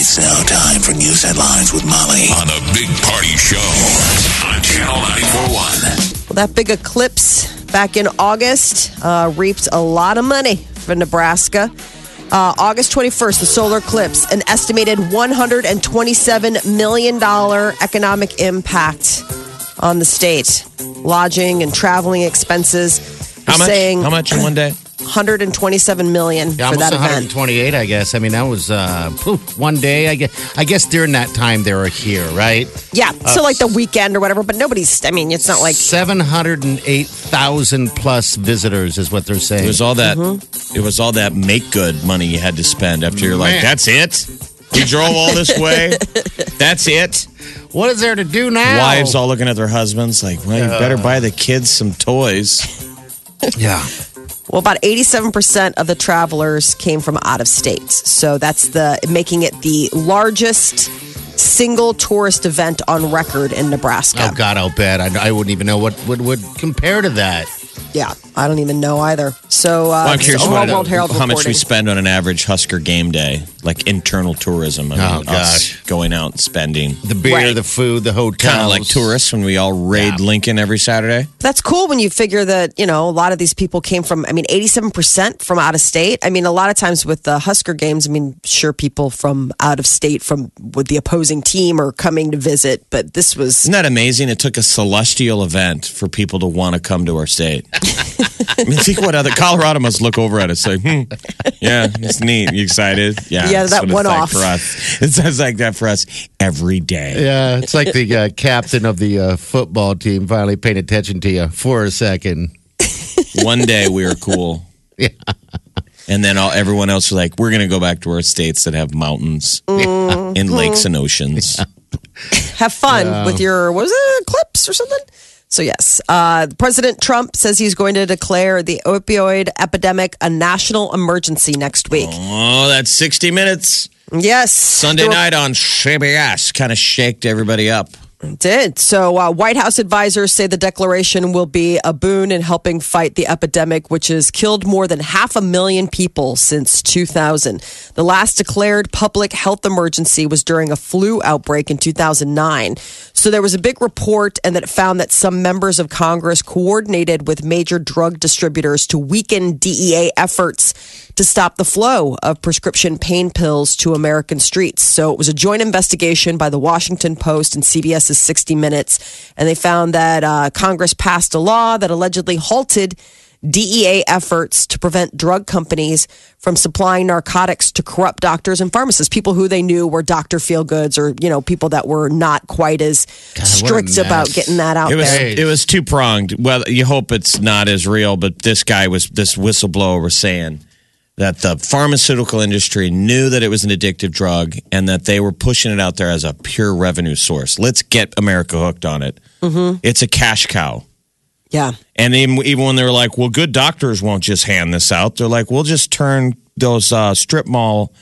It's now time for news headlines with Molly on the Big Party Show on Channel 941. Well, that big eclipse back in August uh, reaped a lot of money for Nebraska. Uh, August 21st, the solar eclipse, an estimated $127 million economic impact on the state. Lodging and traveling expenses. How much? Saying How much in one day? 127 million Yeah, for almost that event. 128, I guess. I mean, that was uh, one day. I guess. I guess during that time they were here, right? Yeah, so like the weekend or whatever, but nobody's, I mean, it's not like, Seven hundred and eight thousand plus visitors is what they're saying. It was all that. Mm-hmm. It was all that make good money you had to spend after you're like, that's it. We drove all this way. That's it. what is there to do now? Wives all looking at their husbands like, well, you better buy the kids some toys. Yeah. Well, about 87% of the travelers came from out of state. So that's the making it the largest single tourist event on record in Nebraska. Oh God, I'll bet. I, I wouldn't even know what would would compare to that. Yeah, I don't even know either. So, uh, Well, I'm curious Omaha what- World Herald how much we spend on an average Husker game day, like internal tourism. I mean, Oh, us gosh. going out and spending. The beer, Right. the food, the hotel. Kind of like tourists when we all raid Yeah. Lincoln every Saturday. That's cool when you figure that, you know, a lot of these people came from, I mean, 87% from out of state. I mean, a lot of times with the Husker games, I mean, sure, people from out of state from with the opposing team are coming to visit, but this was, Isn't that amazing? It took a celestial event for people to want to come to our state. I mean, think what other Colorado must look over at us like, hmm, yeah, it's neat. You excited? Yeah, Yeah, that what it's one like off. for us. It sounds like that for us every day. Yeah, it's like the uh, captain of the uh, football team finally paying attention to you for a second. One day we were cool. Yeah. And then all, everyone else was like, we're going to go back to our states that have mountains Mm-hmm. and lakes and oceans. have fun with your what was it clips or something so yes uh, president trump says he's going to declare the opioid epidemic a national emergency next week. Oh, that's 60 minutes. yes. Sunday were- night on CBS kind of shaked everybody up. did. So uh, white house advisors say the declaration will be a boon in helping fight the epidemic which has killed more than half a million people since 2000 the last declared public health emergency was during a flu outbreak in 2009 so there was a big report and that found that some members of congress coordinated with major drug distributors to weaken dea efforts to stop the flow of prescription pain pills to American streets. So it was a joint investigation by the Washington Post and CBS's 60 Minutes. And they found that uh, Congress passed a law that allegedly halted DEA efforts to prevent drug companies from supplying narcotics to corrupt doctors and pharmacists, people who they knew were Dr. Feel Goods or, you know, people that were not quite as a strict about getting that out It was there. it was two pronged. Well, you hope it's not as real, but this guy was this whistleblower was saying that the pharmaceutical industry knew that it was an addictive drug and that they were pushing it out there as a pure revenue source. Let's get America hooked on it. Mm-hmm. It's a cash cow. Yeah. And even, even when they were like, well, good doctors won't just hand this out, they're like, we'll just turn those uh, strip mall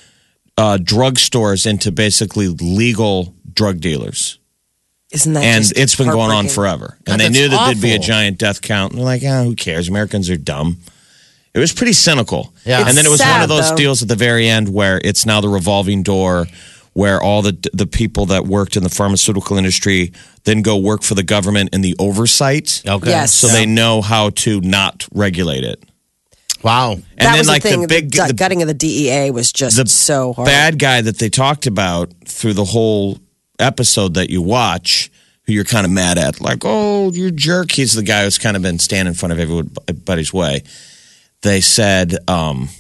uh, drug stores into basically legal drug dealers. Isn't that And just it's been going on forever. God, and they knew that there'd be a giant death count. And they're like, ah, who cares? Americans are dumb. It was pretty cynical. Yeah. And then it was It's one of those though. deals at the very end where it's now the revolving door where all the the people that worked in the pharmaceutical industry then go work for the government in the oversight. Okay. Yes. So they know how to not regulate it. Wow. And that then was like the thing. the big the, the gutting of the DEA was just the so hard. bad guy that they talked about through the whole episode that you watch, who you're kind of mad at, like, oh, you jerk. He's the guy who's kind of been standing in front of everybody's way. They said, um,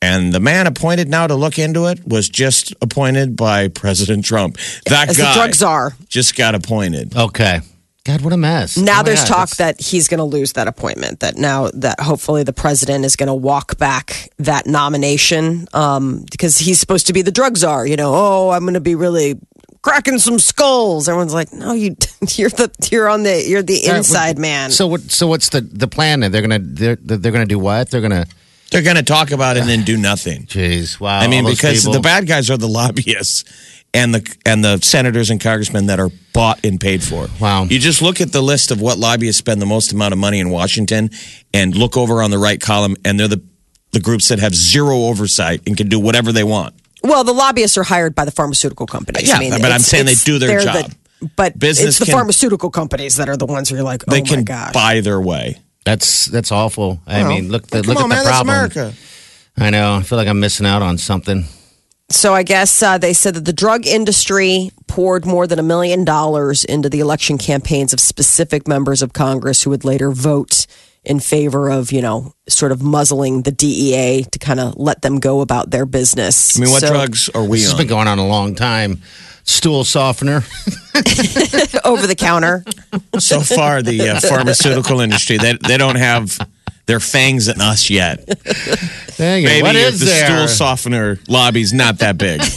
and the man appointed now to look into it was just appointed by President Trump. That As guy the drug czar. just got appointed. Okay. God, what a mess. Now Oh, there's yeah, talk it's- that he's going to lose that appointment. That now that hopefully the president is going to walk back that nomination um, because he's supposed to be the drug czar. You know, oh, I'm going to be really cracking some skulls. Everyone's like, no, you you're the you're on the you're the All right, inside well, man. So what? So what's the the plan? Then? They're gonna they're they're gonna do what? They're gonna. They're going to talk about it and then do nothing. Jeez, wow. I mean, because people. the bad guys are the lobbyists and the and the senators and congressmen that are bought and paid for. Wow. You just look at the list of what lobbyists spend the most amount of money in Washington, and look over on the right column, and they're the the groups that have zero oversight and can do whatever they want. well, the lobbyists are hired by the pharmaceutical companies. Yeah, I mean, but I'm saying they do their they're the- job. but Business it's the can- pharmaceutical companies that are the ones who are like, oh They my can gosh. buy their way. That's that's awful. I Well, mean, look the, look on, at man, the that's problem. America. I know. I feel like I'm missing out on something. So I guess uh, they said that the drug industry poured more than a million dollars into the election campaigns of specific members of Congress who would later vote in favor of, you know, sort of muzzling the DEA to kind of let them go about their business. I mean, what So- drugs are we This has been going on a long time. Stool softener. over the counter? so far, the uh, pharmaceutical industry they they don't have their fangs in us yet. Dang it. Maybe what if is the there? stool softener lobby's not that big.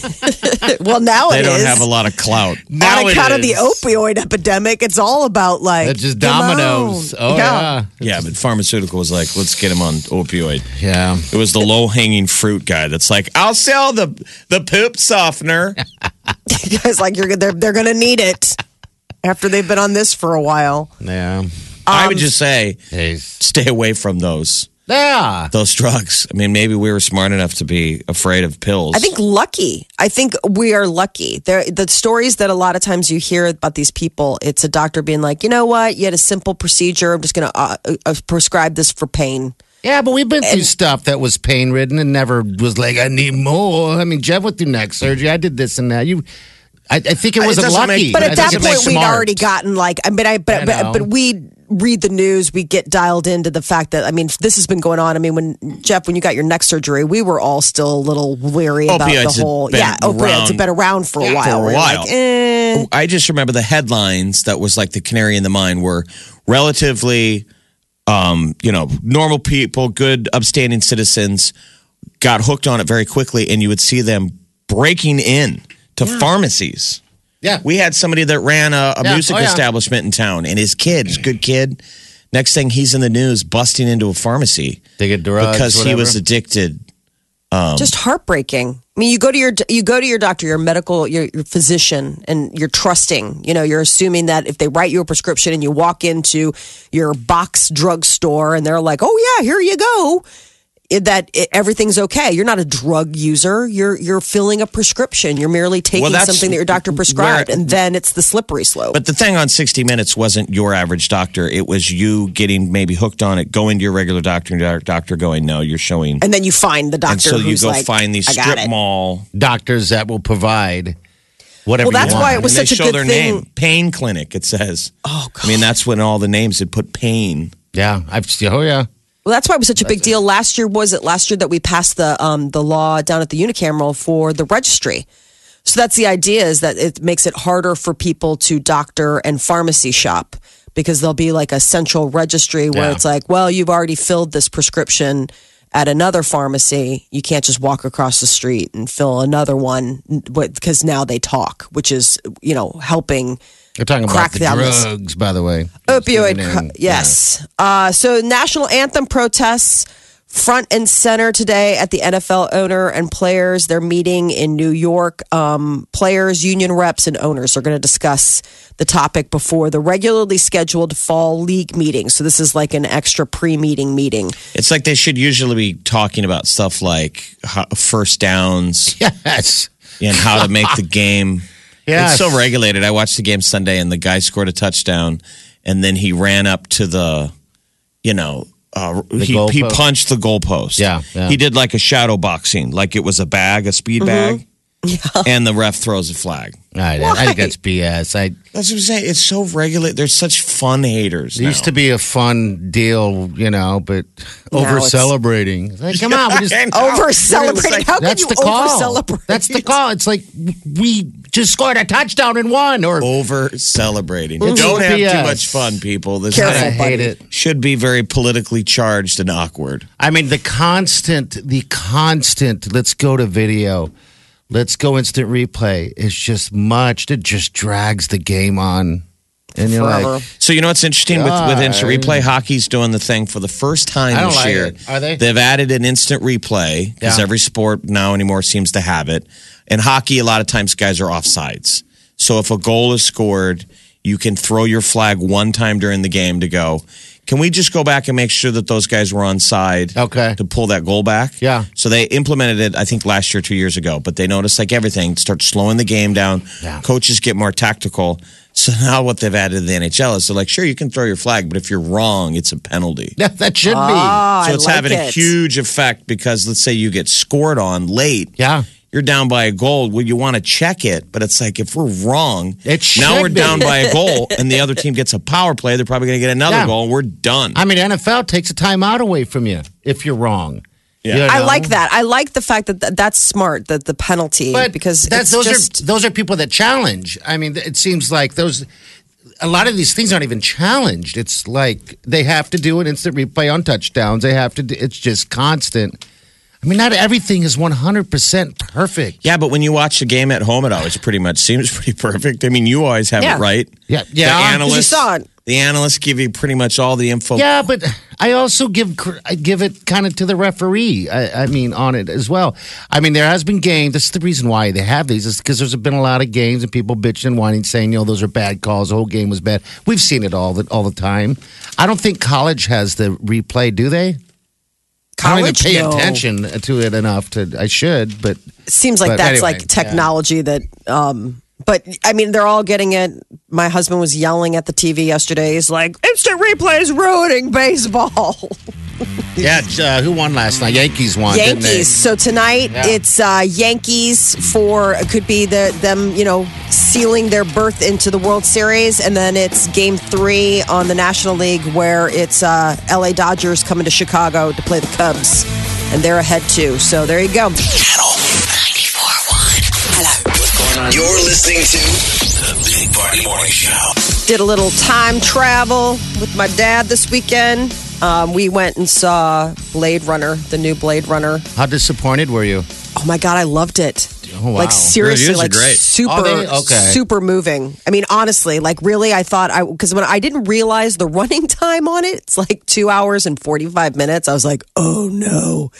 Well, now They it don't is. have a lot of clout. Now On it account of the opioid epidemic, it's all about like That's just dominoes. Oh yeah. Yeah, but pharmaceutical was like, let's get him on opioid. Yeah. It was the low hanging fruit guy that's like, I'll sell the the poop softener. Guys, like you're they're they're gonna need it after they've been on this for a while. Yeah. I Um, would just say, Jeez. stay away from those Yeah. those drugs. I mean, maybe we were smart enough to be afraid of pills. I think lucky. I think we are lucky. There, the stories that a lot of times you hear about these people, it's a doctor being like, you know what, you had a simple procedure. I'm just going to uh, uh, prescribe this for pain. Yeah, but we've been through stuff that was pain ridden and never was like, I need more. I mean, Jeff went through neck surgery. I did this and that. You, I, I think it It wasn't doesn't lucky. make- But I at think that point, we'd smart. already gotten like, I mean, I but I but, but we read the news, we get dialed into the fact that I mean, this has been going on. I mean, when Jeff, when you got your neck surgery, we were all still a little weary about Opioids the whole. been Yeah, opioids around have been around for a for while. a while. Like, eh. I just remember the headlines that was like the canary in the mine were relatively, um, you know, normal people, good, upstanding citizens got hooked on it very quickly, and you would see them breaking in to pharmacies. Yeah. We had somebody that ran a, a Yeah. music Oh, yeah. establishment in town, and his kid, his good kid. Next thing, he's in the news busting into a pharmacy They get drugs. because he was addicted. Um, just heartbreaking. I mean, you go to your you go to your doctor, your medical, your, your physician, and you're trusting. You know, you're assuming that if they write you a prescription and you walk into your box drugstore and they're like, "Oh yeah, here you go," it- that it, everything's okay. You're not a drug user. You're you're filling a prescription. You're merely taking that's something that your doctor prescribed, where- and then it's the slippery slope. But the thing on 60 Minutes wasn't your average doctor. It was you getting maybe hooked on it, going to your regular doctor, and your doctor going, no, you're showing. and then you find the doctor and so you go like, find these strip mall. doctors that will provide whatever Well, that's you why it was and such they a show good their thing. name. Pain Clinic, it says. Oh God. I mean, that's when all the names had put pain. Yeah. I've, oh, yeah. Well, that's why it was such a big deal last year. Was it last year that we passed the um, the law down at the unicameral for the registry? So that's the idea is that it makes it harder for people to doctor and pharmacy shop because there'll be like a central registry where Yeah. it's like, well, you've already filled this prescription at another pharmacy. You can't just walk across the street and fill another one because now they talk, which is you know helping They're talking Crack about the down this- drugs, by the way. opioid Getting cr- in. yes uh, so national anthem protests front and center today at the nfl owner and players they're meeting in new york um, players union reps and owners are going to discuss the topic before the regularly scheduled fall league meeting so this is like an extra pre-meeting meeting It's like they should usually be talking about stuff like first downs Yes. and how to make the game. Yes. It's so regulated. I watched the game Sunday and the guy scored a touchdown and then he ran up to the, you know, uh, he, he goalpost. punched the goalpost. Yeah, yeah. He did like a shadow boxing, like it was a bag, a speed bag. And the ref throws a flag. I, I think that's BS. I, That's what I'm saying. It's so regulated. There's such fun haters. it used to be a fun deal, you know, but over celebrating. Like, come on, we just. over celebrating how can That's you over celebrate That's the call. It's like we just scored a touchdown and won. Or Over celebrating. Don't have BS. too much fun, people. This Careful, I thing hate it. should be very politically charged and awkward. I mean, the constant, the constant, let's go to video, let's go instant replay is just much. It just drags the game on. And you're Forever. like, So you know what's interesting with, with instant replay? Hockey's doing the thing for the first time this like year. it. Are they? They've added an instant replay because Yeah. every sport now anymore seems to have it. In hockey, a lot of times guys are offsides. So if a goal is scored, you can throw your flag one time during the game to go. Can we just go back and make sure that those guys were on side? Okay. To pull that goal back. Yeah. So they implemented it, I think, last year, two years ago. But they noticed, like everything, start slowing the game down. Yeah. Coaches get more tactical. So now what they've added to the NHL is they're like, sure, you can throw your flag, but if you're wrong, it's a penalty. that, that should Ah, so I it's like having a huge effect because let's say you get scored on late. Yeah. You're down by a goal. Well, you want to check it, but it's like if we're wrong, It now we're be. down by a goal, and the other team gets a power play. They're probably going to get another Yeah. goal, and we're done. I mean, NFL takes a timeout away from you if you're wrong. Yeah. You I like that. I like the fact that th- that's smart. That the penalty But because that's, it's those just are those are people that challenge. I mean, it seems like those. A lot of these things aren't even challenged. It's like they have to do an instant replay on touchdowns. They have to. Do, it's just constant. I mean, not everything is one hundred percent perfect. Yeah, but when you watch the game at home, it always pretty much seems pretty perfect. I mean, you always have Yeah. it right. Yeah, The yeah. 'Cause analysts, you saw it. The analysts give you pretty much all the info. Yeah, but I also give cr- I give it kind of to the referee. I, I mean, on it as well. I mean, there has been games. This is the reason why they have these is because there's been a lot of games and people bitching and whining, saying, you know, those are bad calls. The whole game was bad. We've seen it all the all the time. I don't think college has the replay, do they? I don't even pay No. attention to it enough to. I should, but seems like But that's anyway, like technology that um but I mean they're all getting it. My husband was yelling at the TV yesterday. He's like, instant replay is ruining baseball. yeah. Uh, who won last night? Yankees won. didn't they? Yankees. So tonight Yeah. it's uh, Yankees for it could be the them you know sealing their berth into the World Series, and then it's Game Three on the National League where it's uh, L.A. Dodgers coming to Chicago to play the Cubs, and they're ahead too. So there you go. Channel 94.1. Hello. You're listening to the Big Party Morning Show. did a little time travel with my dad this weekend. Um, we went and saw Blade Runner, the new Blade Runner. How disappointed were you? Oh my god, I loved it. Oh, wow. Like seriously, like great. super, Okay. super moving. I mean, honestly, like really, I thought I because when I didn't realize the running time on it, it's like two hours and forty five minutes. I was like, oh no.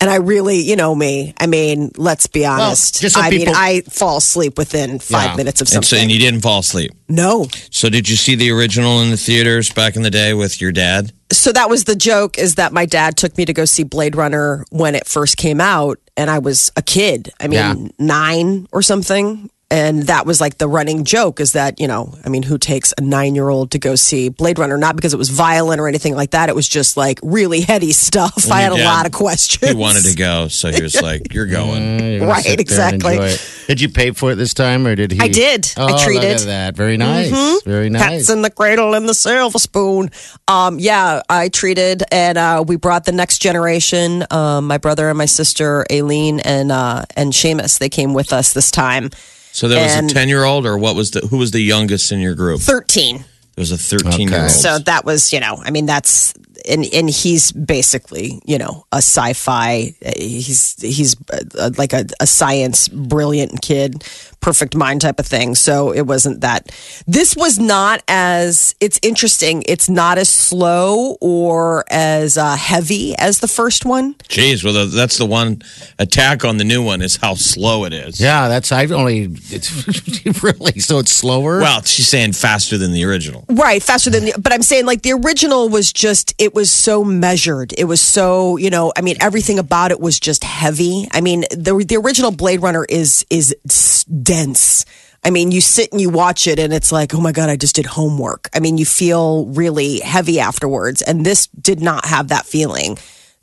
And I really, you know me. I mean, let's be honest. just so I mean, I fall asleep within five Yeah. minutes of And, so, something. and you didn't fall asleep. no, So did you see the original in the theaters back in the day with your dad? so that was the joke is that my dad took me to go see Blade Runner when it first came out and I was a kid. I mean, Yeah. 9 or something. And that was like the running joke is that, you know, I mean, who takes a 9-year-old to go see Blade Runner not because it was violent or anything like that. It was just like really heady stuff. I had your a dad- lot of questions. He wanted to go, so he was like, "You're going." You're gonna Right, sit there and exactly. enjoy it. Did you pay for it this time, or did he? I did. I Oh, look treated. at that. Very nice. Very nice. Cats in the cradle and the silver spoon. Um, yeah, I treated, and uh, we brought the next generation. Um, my brother and my sister, Aileen and uh, and Seamus, they came with us this time. So there was And- a ten year old, or what was the who was the youngest in your group? Thirteen. There was a thirteen year old. So that was, you know, I mean, that's and and he's basically, you know, a sci-fi. He's he's uh, like a, a science brilliant kid, perfect mind type of thing. So it wasn't that. This was not as. It's interesting. It's not as slow or as uh, heavy as the first one. Jeez, well, the, that's the one attack on the new one is how slow it is. yeah, that's I've only. It's really so it's slower. Well, she's saying faster than the original. Right, faster than the, but I'm saying like the original was just it was so measured. It was so, you know, I mean everything about it was just heavy. I mean, the the original Blade Runner is is s- dense. I mean, you sit and you watch it and it's like, "Oh my god, I just did homework." I mean, you feel really heavy afterwards and this did not have that feeling.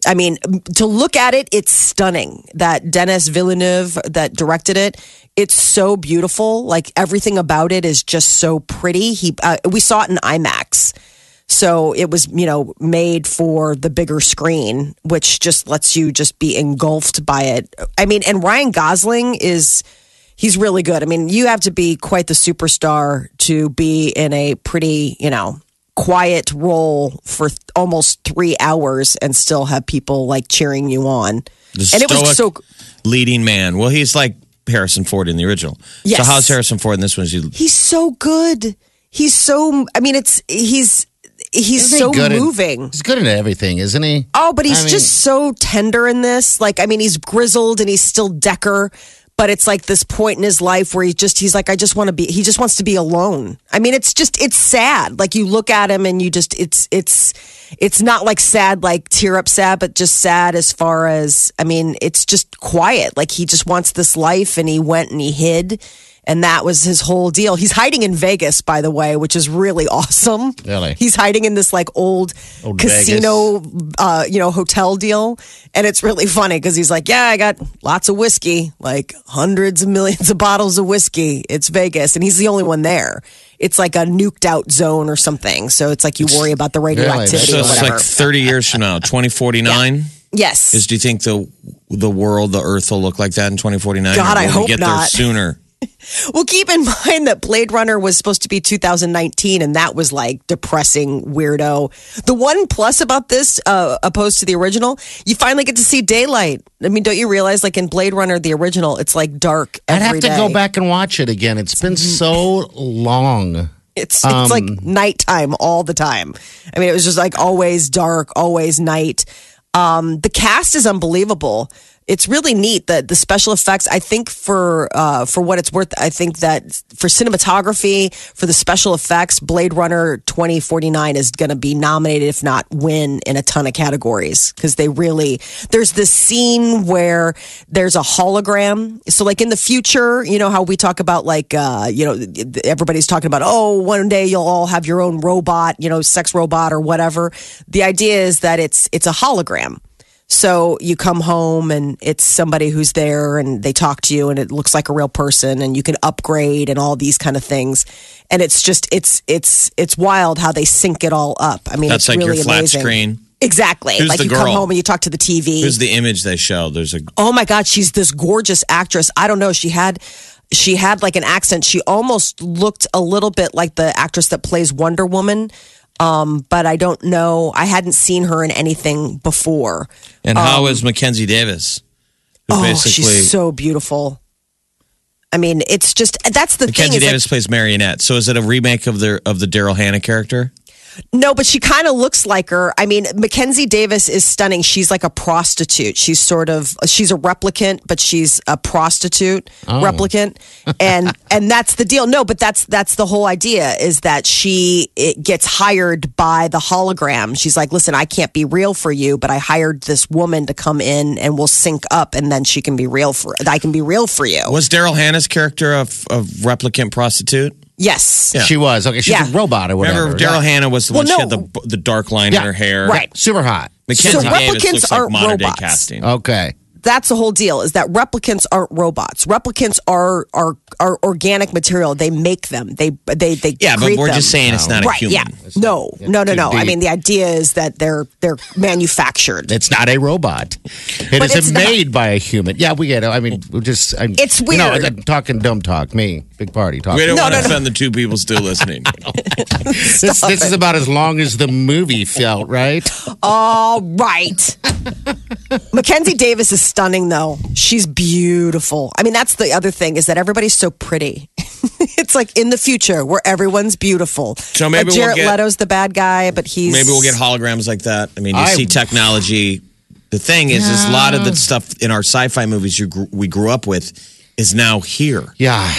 I mean, to look at it, it's stunning. That Denis Villeneuve that directed it, it's so beautiful. Like everything about it is just so pretty. He, uh, we saw it in IMAX, so it was you know made for the bigger screen, which just lets you just be engulfed by it. I mean, and Ryan Gosling is He's really good. I mean, you have to be quite the superstar to be in a pretty, you know, quiet role for th- almost three hours and still have people like cheering you on. The and it was so. stoic leading man. Well, he's like Harrison Ford in the original. Yes. So how's Harrison Ford in this one? He, He's so good. He's so. I mean, it's he's he's Isn't he so good at- moving. He's good at everything, isn't he? Oh, but he's I mean- just so tender in this. Like, I mean, he's grizzled and he's still Deckard, but it's like this point in his life where he just, he's like, I just want to be, he just wants to be alone. I mean, it's just, it's sad. Like, you look at him and you just, it's, it's, it's not like sad, like tear up sad, but just sad as far as, I mean, it's just quiet. Like, he just wants this life and he went and he hid. And that was his whole deal. He's hiding in Vegas, by the way, which is really awesome. Really? He's hiding in this like old, Old casino, uh, you know, hotel deal. And it's really funny because he's like, Yeah, I got lots of whiskey, like hundreds of millions of bottles of whiskey. It's Vegas. And he's the only one there. It's like a nuked out zone or something. So it's like you worry about the radioactivity so it's like 30 years from now, 2049? yes. Is do you think the the world, the Earth will look like that in 2049? God, I hope we get not. there sooner. Well, keep in mind that Blade Runner was supposed to be 2019, and that was like depressing, weirdo. The one plus about this, uh, opposed to the original, you finally get to see daylight. I mean, don't you realize, like in Blade Runner, the original, it's like dark. I'd have to day. go back and watch it again. It's been so long. It's it's like Um, nighttime all the time. I mean, it was just like always dark, always night. Um, the cast is unbelievable. It's really neat that the special effects. I think for uh, for what it's worth, I think that for cinematography, for the special effects, Blade Runner twenty forty nine is going to be nominated, if not win, in a ton of categories because they really. There's this scene where there's a hologram. So, like in the future, you know how we talk about like uh, you know everybody's talking about oh one day you'll all have your own robot, you know, sex robot or whatever. The idea is that it's it's a hologram. So you come home and it's somebody who's there and they talk to you and it looks like a real person and you can upgrade and all these kind of things. And it's just it's it's it's wild how they sync it all up. I mean, That's it's like really your flat amazing. screen. Exactly. Who's like you come home and you talk to the TV. Here's the image they show. There's a Oh my God, she's this gorgeous actress. I don't know. She had she had like an accent. She almost looked a little bit like the actress that plays Wonder Woman. Um, but I don't know. I hadn't seen her in anything before. and how is Mackenzie Davis? Who Um, Oh, basically she's so beautiful. I mean, it's just that's the Mackenzie thing. Like, Davis plays Marionette. So is it a remake of the of the Daryl Hannah character? No, but she kind of looks like her. I mean, Mackenzie Davis is stunning. She's like a prostitute. She's sort of she's a replicant, but she's a prostitute oh. replicant, and and that's the deal. No, but that's that's the whole idea is that she it gets hired by the hologram. She's like, listen, I can't be real for you, but I hired this woman to come in and we'll sync up, and then she can be real for I can be real for you. Was Daryl Hannah's character a, a replicant prostitute? Yes. Yeah. She was okay. She's Yeah. a robot or whatever. Remember, Daryl yeah. Hannah was the Well, one she had no. the the dark line Yeah. in her hair. Right. Super hot. Mackenzie So Davis replicants looks like aren't modern day robots. casting. Okay. That's the whole deal is that replicants aren't robots replicants are are are organic material they make them they they they yeah, but create we're them. just saying it's not a right human. yeah no no no too no i mean the idea is that they're they're manufactured It's not a robot. It But it's isn't not. made by a human. Yeah, we get it. I mean, we're just. I'm, It's You know, weird. I'm talking dumb talk. Me, big party talk. We don't No, want to no, no. offend the two people still listening. This, this is about as long as the movie felt, right? all right mackenzie davis is stunning though she's beautiful i mean that's the other thing is that everybody's so pretty it's like in the future where everyone's beautiful So maybe like we'll jared get- leto's the bad guy but he's Maybe we'll get holograms like that. I mean, you I- see technology. The thing is, is a lot of the stuff in our sci-fi movies you grew, we grew up with is now here. Yeah.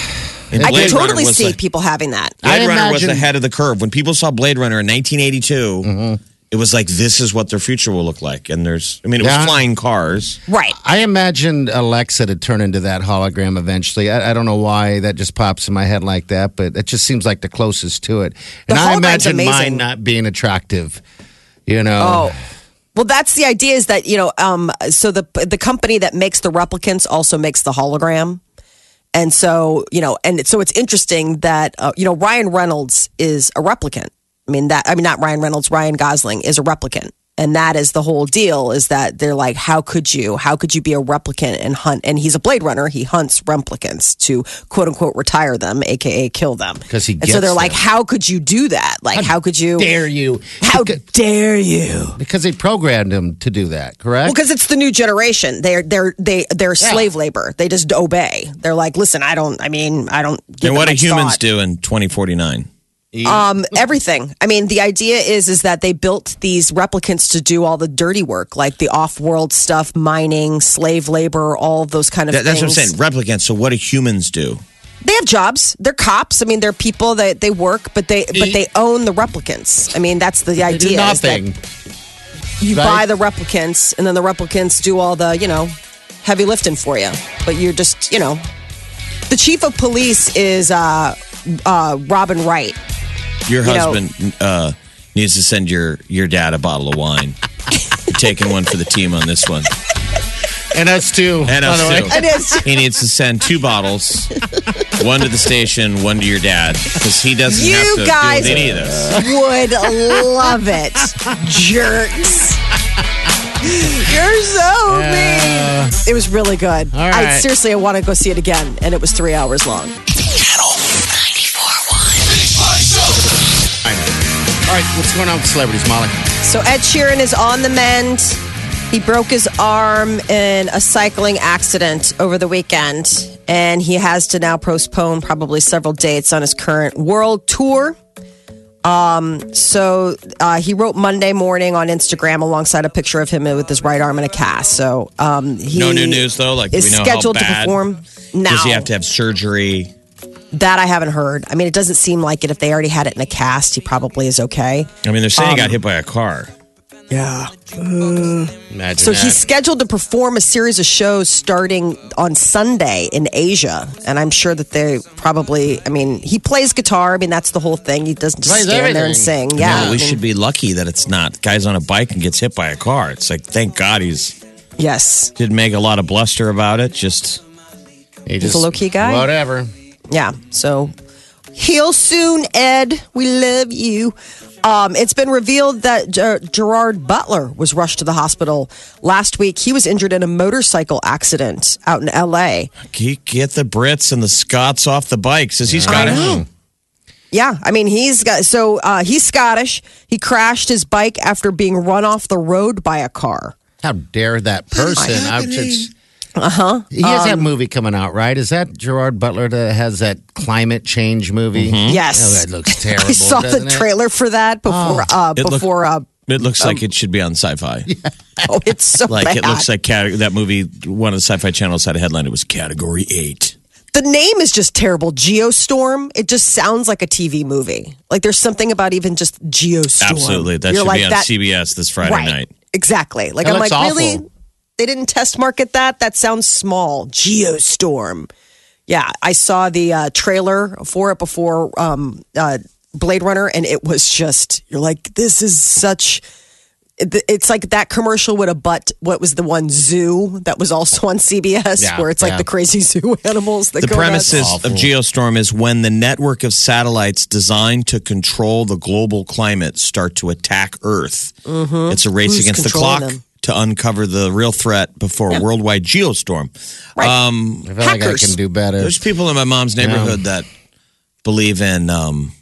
And i Blade can Runner totally was see the- people having that Blade I Runner was imagine- ahead of the curve. When people saw Blade Runner in 1982, mm-hmm. It was like this is what their future will look like. And there's, I mean, it was flying cars. right I imagined Alexa to turn into that hologram eventually. I, I don't know why that just pops in my head like that, but it just seems like the closest to it. And I hologram's imagine mine not being attractive. You know. Oh. Well, that's the idea is that, you know, um, so the the company that makes the replicants also makes the hologram. And so, you know, and so it's interesting that, uh, you know, Ryan Reynolds is a replicant. I mean, that, I mean, not Ryan Reynolds, Ryan Gosling is a replicant. And that is the whole deal is that they're like, how could you? How could you be a replicant and hunt? And he's a Blade Runner. He hunts replicants to quote unquote retire them, AKA kill them. 'Cause he And so they're like, how could you do that? Like, how, could you? Dare you? How Because, dare you? because they programmed him to do that, correct? Well, because it's the new generation. They're they're they they're slave labor. They just obey. They're like, listen, I don't. I mean, I don't. Give And what do humans thought. do in 2049? Um, everything. I mean, the idea is is that they built these replicants to do all the dirty work, like the off-world stuff, mining, slave labor, all of those kind of That- that's what I'm saying. Replicants. So what do humans do? They have jobs. They're cops. I mean, they're people that they work, but they but they own the replicants. I mean, that's the They do idea. is that nothing. you right? buy the replicants, and then the replicants do all the you know heavy lifting for you. But you're just you know, the chief of police is uh, uh, Robin Wright. Your You know- husband uh, needs to send your your dad a bottle of wine. You're taking one for the team on this one, And us too. and by us way. too. It is. He needs to send two bottles, one to the station, one to your dad, because he doesn't have You to guys deal with any of this. would love it, jerks. You're so mean. It was really good. All I seriously, I want to go see it again, and it was three hours long. Channel 94.1. Big Party Show. All right, what's going on with celebrities, Molly? So Ed Sheeran is on the mend. He broke his arm in a cycling accident over the weekend, and he has to now postpone probably several dates on his current world tour. Um, so uh, he wrote Monday morning on Instagram alongside a picture of him with his right arm in a cast. So um, he No new news though. Like is we know scheduled to perform now. Does he have to have surgery? That I haven't heard. I mean, it doesn't seem like it. If they already had it in a cast, he probably is okay. I mean, they're saying Um, he got hit by a car. Yeah. Imagine So that. he's scheduled to perform a series of shows starting on Sunday in Asia, and I'm sure that they probably. I mean, he plays guitar. I mean, that's the whole thing. He doesn't just Plays stand there and sing. Yeah, no, I we mean, should be lucky that it's not guys on a bike and gets hit by a car. It's like thank God he's yes, didn't make a lot of bluster about it. Just He a low-key guy? Whatever. yeah. So heal soon, Ed. We love you. Um, it's been revealed that Ger- Gerard Butler was rushed to the hospital last week. He was injured in a motorcycle accident out in L.A. he get the Brits and the Scots off the bikes. Is he Scottish? Yeah, I mean he's got so uh, he's Scottish. He crashed his bike after being run off the road by a car. How dare that person? I'm just. Uh Uh-huh. He has Um, that movie coming out, right? Is that Gerard Butler that has that climate change movie? Yes, Oh, that looks terrible. I saw the doesn't it? trailer for that before. uh, It looked- before uh, It looks like it should be on Sci-Fi. oh, it's so Like bad. it looks like cate- that movie. One of the Sci-Fi channels had a headline. It was Category Eight. the name is just terrible. Geostorm. It just sounds like a TV movie. Like there's something about even just Geostorm. Absolutely, that You're should like be on that, CBS this Friday right? night. Exactly. Like That I'm like looks really. Awful. They didn't test market that. That sounds small. Geostorm. Yeah, I saw the uh, trailer for it before um, uh, Blade Runner, and it was just you're like, this is such. It's like that commercial would have butt what was the one zoo that was also on CBS Yeah, where it's like yeah. the crazy zoo animals that The go premises Awful. of Geostorm is when the network of satellites designed to control the global climate start to attack Earth. It's a race Who's against the clock them? To uncover the real threat before a worldwide geostorm. Right. Um, I feel like I Hackers. can do better. There's people in my mom's neighborhood that believe in um,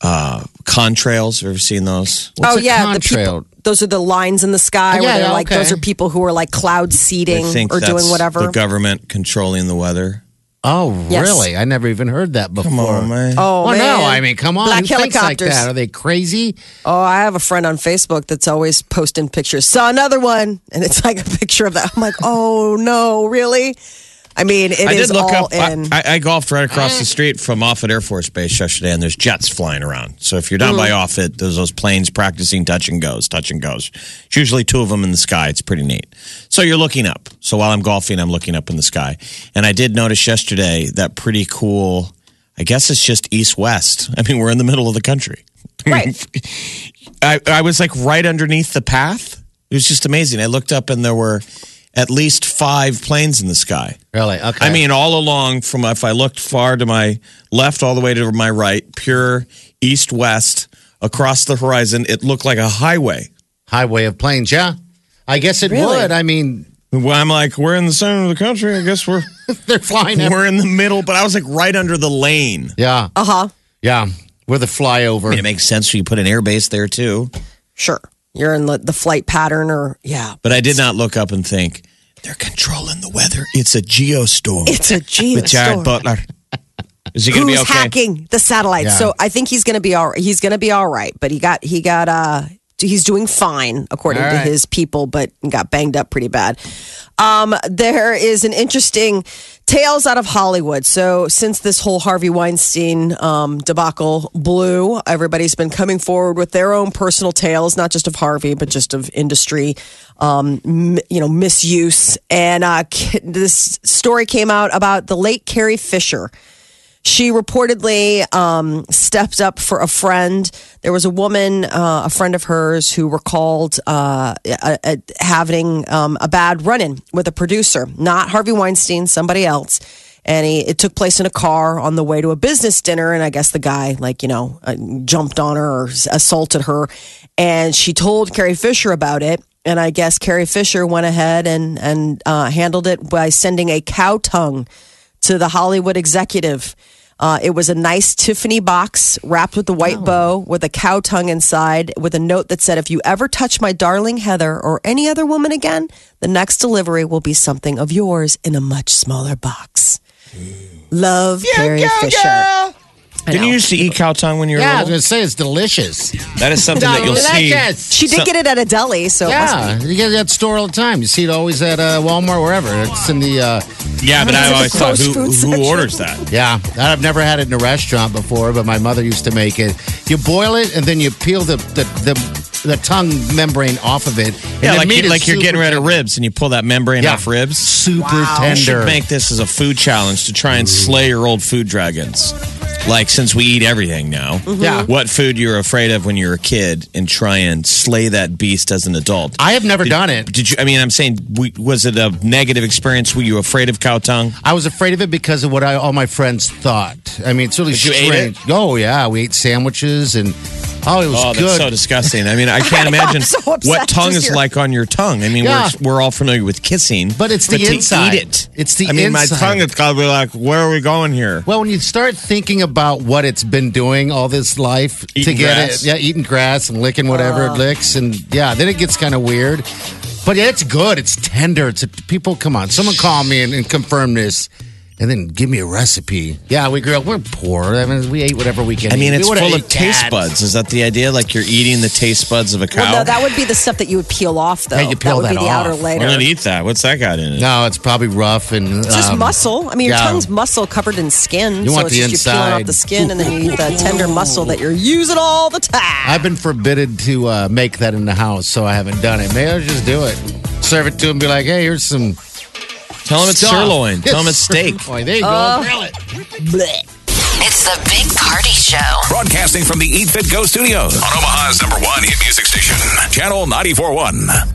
uh, contrails. Have you ever seen those? oh a yeah, the contrail? people. Those are the lines in the sky where yeah, they're yeah, like okay. those are people who are like cloud seeding They think or that's doing whatever. The government controlling the weather. Oh, Yes. really? I never even heard that before. Come on, man. oh Well, man. no, I mean, come on. Black Who thinks like helicopters. that? Are they crazy? Oh, I have a friend on Facebook that's always posting pictures. Saw another one, and it's like a picture of that. I'm like, oh no, really? I mean, it is I did look all up. I, in. I, I golfed right across the street from Offutt Air Force Base yesterday, and there's jets flying around. So if you're down by Mm-hmm. Offutt, there's those planes practicing touch and goes, touch and goes. It's usually two of them in the sky. It's pretty neat. So you're looking up. So while I'm golfing, I'm looking up in the sky, and I did notice yesterday that pretty cool. I guess it's just east west. I mean, we're in the middle of the country. right. I, I was like right underneath the path. It was just amazing. I looked up and there were at least five planes in the sky. Really? Okay. I mean, all along from if I looked far to my left, all the way to my right, pure east west across the horizon, it looked like a highway. highway of planes. Yeah, I guess it Really? would. I mean, Well, I'm like, we're in the center of the country. I guess we're they're flying. we're in the middle, but I was like right under the lane. yeah, Uh huh. yeah. We're the flyover. I mean, it makes sense for you put an air base there too. Sure. You're in the, the flight pattern, or yeah. But I did not look up and think they're controlling the weather. It's a geostorm. It's a with Jared. Butler. Is he going to be okay? hacking the satellites? Yeah. So I think he's going to be all. He's going to be all right. But he got he got uh he's doing fine according All to his people, but got banged up pretty bad. Um, there is an interesting tales out of Hollywood. So since this whole Harvey Weinstein um, debacle blew, everybody's been coming forward with their own personal tales, not just of Harvey, but just of industry, um, m- you know, misuse. And uh, this story came out about the late Carrie Fisher. She reportedly um, stepped up for a friend. There was a woman, uh, a friend of hers, who recalled uh, uh, uh, having um, a bad run in with a producer, not Harvey Weinstein, somebody else. And he, it took place in a car on the way to a business dinner. And I guess the guy, like, you know, uh, jumped on her or assaulted her. And she told Carrie Fisher about it. And I guess Carrie Fisher went ahead and, and uh, handled it by sending a cow tongue to the Hollywood executive. Uh, it was a nice Tiffany box wrapped with a white bow with a cow tongue inside with a note that said, If you ever touch my darling Heather or any other woman again, the next delivery will be something of yours in a much smaller box. Love, Carrie Fisher. Didn't you used to eat cow tongue when you were yeah, I was little? gonna say it's delicious. That is something that you'll see. Delicious. She did So- get it at a deli, so it must Yeah, you get it at the store all the time. You see it always at uh, Walmart, wherever. It's in the. Uh, Yeah, but I always a thought, closed who, food who section. orders that? yeah, I've never had it in a restaurant before, but my mother used to make it. You boil it and then you peel the the, the, the tongue membrane off of it. And Yeah, the like, meat you, is like you're getting rid of tender. ribs and you pull that membrane Yeah. off ribs. Super You tender. should make this as a food challenge to try and slay your old food dragons. Like, since we eat everything now, mm-hmm. Yeah. what food you're afraid of when you're a kid and try and slay that beast as an adult? I have never done it. Did you? I mean, I'm saying, we, was it a negative experience? Were you afraid of cow tongue? I was afraid of it because of what I, all my friends thought. I mean, it's really ate strange. Oh yeah, we ate sandwiches and oh, it was Oh, that's good. so disgusting. I mean, I can't imagine so what tongue is like on your tongue. I mean, Yeah. we're, we're all familiar with kissing, But it's the to inside. eat it. It's the I mean, inside. my tongue is be like, where are we going here? well, when you start thinking about what it's been doing all this life to get grass. it, yeah, eating grass and licking whatever Uh. it licks, and yeah, then it gets kind of weird. But yeah, it's good. It's tender. It's a, people. Come on, someone call me and, and confirm this, and then give me a recipe. Yeah, we grew up. We're poor. I mean, we ate whatever we can. I mean, eat. it's We full of taste that. buds. Is that the idea? Like you're eating the taste buds of a cow? Well, no, that would be the stuff that you would peel off, though. Yeah, you peel that would that be the outer layer. I'm gonna eat that. What's that got in it? No, it's probably rough and It's just um, muscle. I mean, your yeah. tongue's muscle covered in skin. You so want it's the just you're peeling off the skin, and then you eat the tender muscle that you're using all the time. I've been forbidden to uh, make that in the house, so I haven't done it. Maybe I'll just do it. Serve it to him, be like, "Hey, here's some Tell them it's stuff." sirloin. Tell them Yes, it's steak. sirloin. There you go. Uh. Grill it. Blech. It's the Big Party Show. Broadcasting from the Eat Fit Go studios on Omaha's number one hit music station, Channel 941.